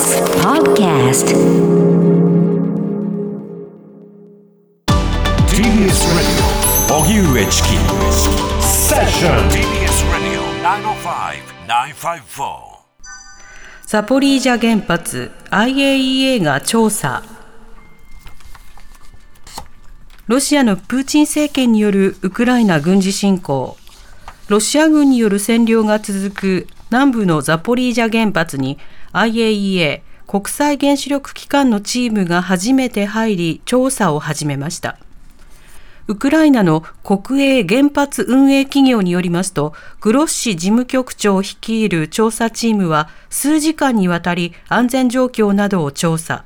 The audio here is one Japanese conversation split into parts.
TBS Podcast TBS Radio. 荻上チキセッション TBS Radio 905-954ザポリージャ原発 IAEA が調査。ロシアのプーチン政権によるウクライナ軍事侵攻。ロシア軍による占領が続く南部のザポリージャ原発に IAEA 国際原子力機関のチームが初めて入り調査を始めましたウクライナの国営原発運営企業によりますと、グロッシ事務局長を率いる調査チームは数時間にわたり安全状況などを調査。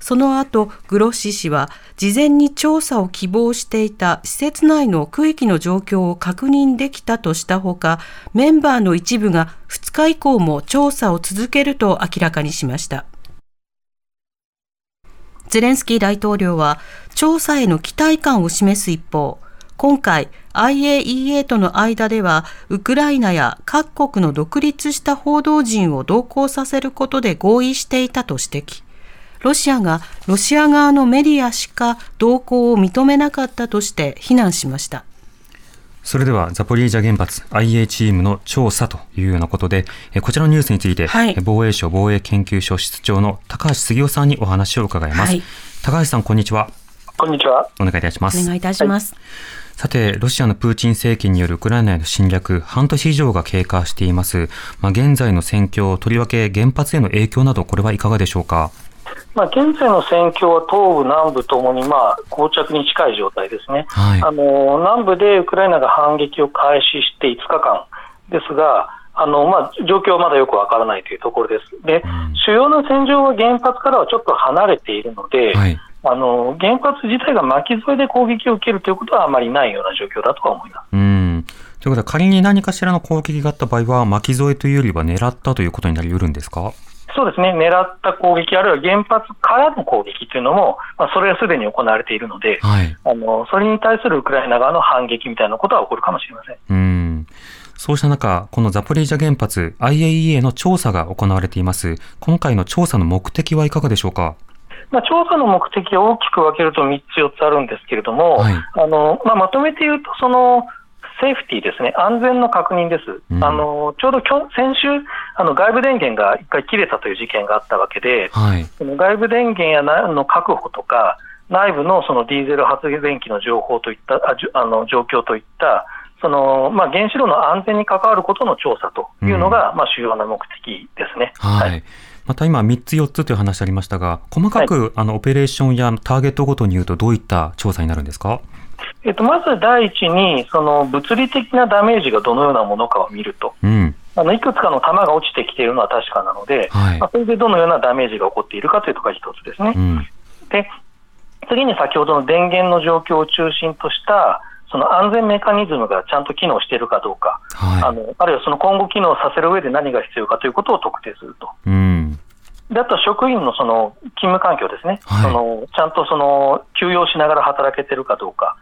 その後、グロッシ氏は事前に調査を希望していた施設内の区域の状況を確認できたとしたほか、メンバーの一部が2日以降も調査を続けると明らかにしました。ゼレンスキー大統領は調査への期待感を示す一方、今回 IAEA との間ではウクライナや各国の独立した報道陣を同行させることで合意していたと指摘。ロシアがロシア側のメディアしか同行を認めなかったとして非難しました。それではザポリージャ原発 IA チームの調査というようなことで、こちらのニュースについて、はい、防衛省防衛研究所室長の高橋杉雄さんにお話を伺います。はい、高橋さん、こんにちは。こんにちは。お願いいたします。お願いいたします。はい、さて、ロシアのプーチン政権によるウクライナへの侵略、半年以上が経過しています。まあ、現在の戦況、とりわけ原発への影響など、これはいかがでしょうか？まあ、現在の戦況は東部、南部ともにまあ膠着に近い状態ですね、はい、あの南部でウクライナが反撃を開始して5日間ですが、あのまあ、状況はまだよくわからないというところです。で、うん、主要な戦場は原発からはちょっと離れているので、はい、あの原発自体が巻き添えで攻撃を受けるということはあまりないような状況だとは思います。うん。ということは、仮に何かしらの攻撃があった場合は、巻き添えというよりは狙ったということになりうるんですか？そうですね、狙った攻撃、あるいは原発からの攻撃というのも、まあ、それはすでに行われているので、はい、あの、それに対するウクライナ側の反撃みたいなことは起こるかもしれません。うんそうした中、このザポリージャ原発、IAEA の調査が行われています。今回の調査の目的はいかがでしょうか？まあ、調査の目的は大きく分けると3つ、4つあるんですけれども、はい、あのまあ、まとめて言うと、そのセーフティーですね、安全の確認です、うん、あのちょうど先週、あの外部電源が1回切れたという事件があったわけで、はい、その外部電源やなの確保とか、内部のそのディーゼル発電機の情報といったああの状況といった、そのまあ、原子炉の安全に関わることの調査というのが、うん、まあ、主要な目的ですね。はい、はい。また今、3つ、4つという話ありましたが、細かく、はい、あのオペレーションやターゲットごとに言うと、どういった調査になるんですか？えっと、まず第一に、その物理的なダメージがどのようなものかを見ると、うん、あのいくつかの弾が落ちてきているのは確かなので、はい、まあ、それでどのようなダメージが起こっているかというところが一つですね。うん、で次に先ほどの電源の状況を中心としたその安全メカニズムがちゃんと機能しているかどうか、はい、あのあるいはその今後機能させる上で何が必要かということを特定すると。うんであと職員のその勤務環境ですね、はい、そのちゃんとその休養しながら働けてるかどうか。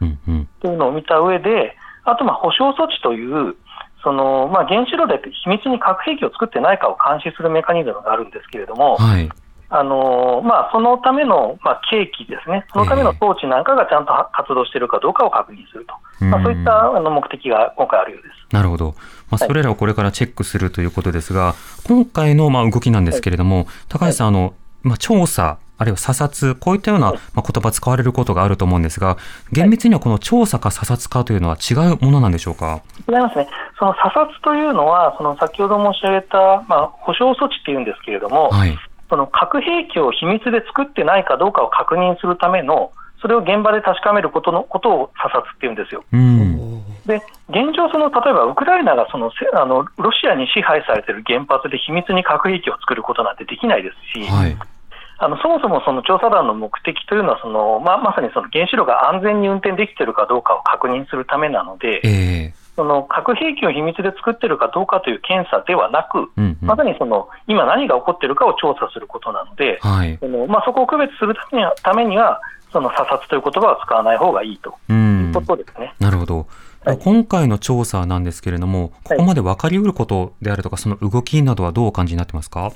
というのを見た上で、あとまあ保証措置という、そのまあ、原子炉で秘密に核兵器を作ってないかを監視するメカニズムがあるんですけれども、はい、あのまあ、そのための、まあ、契機ですね、そのための装置なんかがちゃんと活動しているかどうかを確認すると、えー、まあ、そういったあの目的が今回あるようです。なるほど、まあ、それらをこれからチェックするということですが、はい、今回のまあ動きなんですけれども、高橋さん、あのまあ、調査、あるいは査察、こういったようなまあ言葉使われることがあると思うんですが、厳密にはこの調査か査察かというのは違うものなんでしょうか？違いますね、その査察というのは、その先ほど申し上げた、まあ、保証措置っていうんですけれども、はい、その核兵器を秘密で作ってないかどうかを確認するための、それを現場で確かめることのことを査察っていうんですよ。で現状その、例えばウクライナがそのあのロシアに支配されている原発で秘密に核兵器を作ることなんてできないですし、はい、あのそもそもその調査団の目的というのはその、まあ、まさにその原子炉が安全に運転できているかどうかを確認するためなので。えーその核兵器を秘密で作っているかどうかという検査ではなく、うんうん、まさにその今、何が起こっているかを調査することなので、はい、そのまあ、そこを区別するためには、その査察という言葉を使わない方がいいと。いうことですね。なるほど。はい、今回の調査なんですけれども、ここまで分かりうることであるとか、その動きなどはどうお感じになってますか、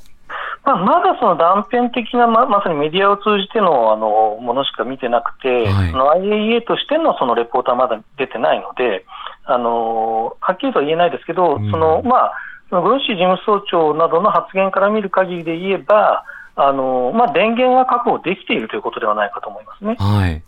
まあ、まだその断片的なま、まさにメディアを通じてのあのものしか見てなくて、はい、の IAEA としてのそのレポートはまだ出てないので、あのはっきりとは言えないですけど、うん、そのまあ、グロッシー事務総長などの発言から見る限りで言えば、あのまあ、電源は確保できているということではないかと思いますね。はい、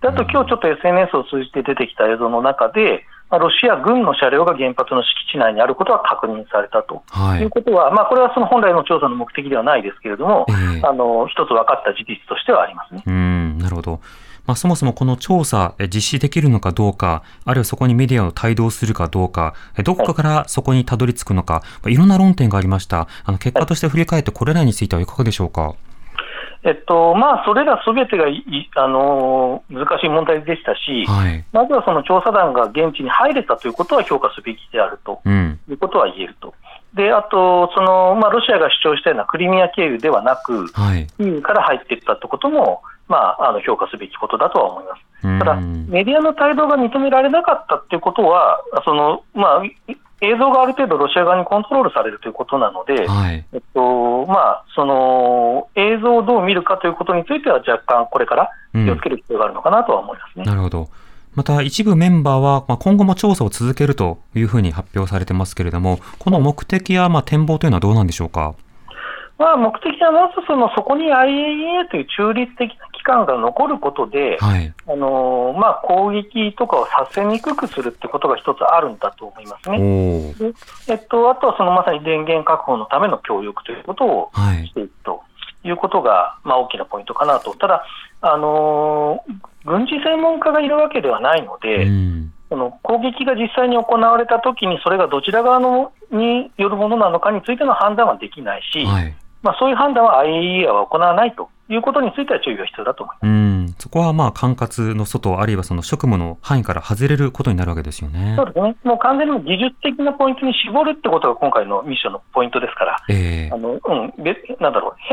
であと、今日ちょっと SNS を通じて出てきた映像の中で、まあ、ロシア軍の車両が原発の敷地内にあることは確認されたと、はい、いうことは、まあ、これはその本来の調査の目的ではないですけれども、えー、あの一つ分かった事実としてはありますね。うんなるほどまあ、そもそもこの調査、実施できるのかどうか、あるいはそこにメディアを帯同するかどうか、どこかからそこにたどり着くのか、いろんな論点がありました。あの結果として振り返って、これらについてはいかがでしょうか。えっとまあ、それらすべてがあの難しい問題でしたし、はい、まずはその調査団が現地に入れたということは評価すべきであると、うん、いうことは言えると。であとその、まあ、ロシアが主張したようなクリミア経由ではなく、はい、キーウから入っていったということも、まあ、あの評価すべきことだとは思います。ただ、メディアの帯同が認められなかったということは、そのまあ、映像がある程度ロシア側にコントロールされるということなので、はい、えっとまあ、その映像をどう見るかということについては若干これから気をつける必要があるのかなとは思いますね。うん、なるほどまた一部メンバーは、まあ、今後も調査を続けるというふうに発表されてますけれども、この目的やまあ展望というのはどうなんでしょうか？まあ、目的はまずそのそこに IAEA という中立的な機関が残ることで、はい、あのまあ、攻撃とかをさせにくくするってことが一つあるんだと思いますね。でえっと、あとはそのまさに電源確保のための協力ということをしていくということが、はい、まあ、大きなポイントかなと。ただ、あの軍事専門家がいるわけではないので、うん。その攻撃が実際に行われたときに、それがどちら側のによるものなのかについての判断はできないし、はい、まあ、そういう判断は IAEA は行わないということについては注意が必要だと思います。うん。そこはまあ管轄の外、あるいはその職務の範囲から外れることになるわけですよね。そうですね、もう完全に技術的なポイントに絞るってことが今回のミッションのポイントですから、えー、あのうん、別なんだろう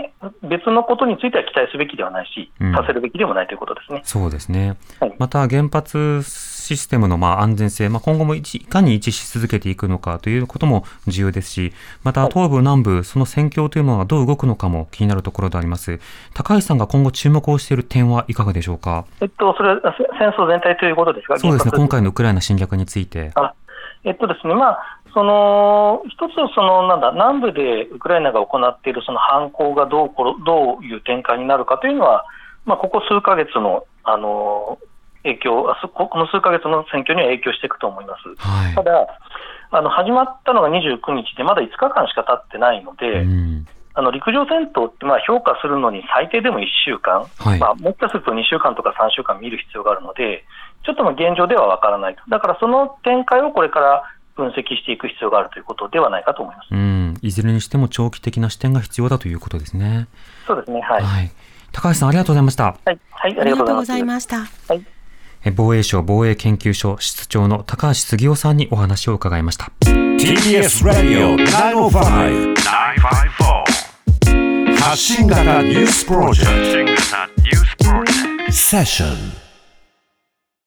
別のことについては期待すべきではないし、させるべきでもないということですね。そうですね、はい、また原発システムのまあ安全性、まあ、今後もいかに維持し続けていくのかということも重要ですし、また東部、南部、その戦況というものがどう動くのかも気になるところであります。高橋さんが今後注目をしている点はいかがでしょうか？えっと、それは戦争全体ということですかそうですね、今回のウクライナ侵略について。あえっとですね、まあ、その一つそのなんだ南部でウクライナが行っているその反攻がどうどういう展開になるかというのは、まあ、ここ数か月のあの影響この数か月の選挙には影響していくと思います。はい、ただあの始まったのが29日でまだ5日間しか経ってないので、うん、あの陸上戦闘ってまあ評価するのに最低でも1週間、はい、まあ、もしかすると2週間とか3週間見る必要があるので、ちょっと現状では分からないと、だからその展開をこれから分析していく必要があるということではないかと思います。うん。いずれにしても長期的な視点が必要だということですね。そうですね、はい、はい、高橋さんありがとうございました。はい、はい、ありがとうございました。はい防衛省防衛研究所室長の高橋杉雄さんにお話を伺いました。TBS ラディオ905-954発信型ニュースプロジェクト。セッション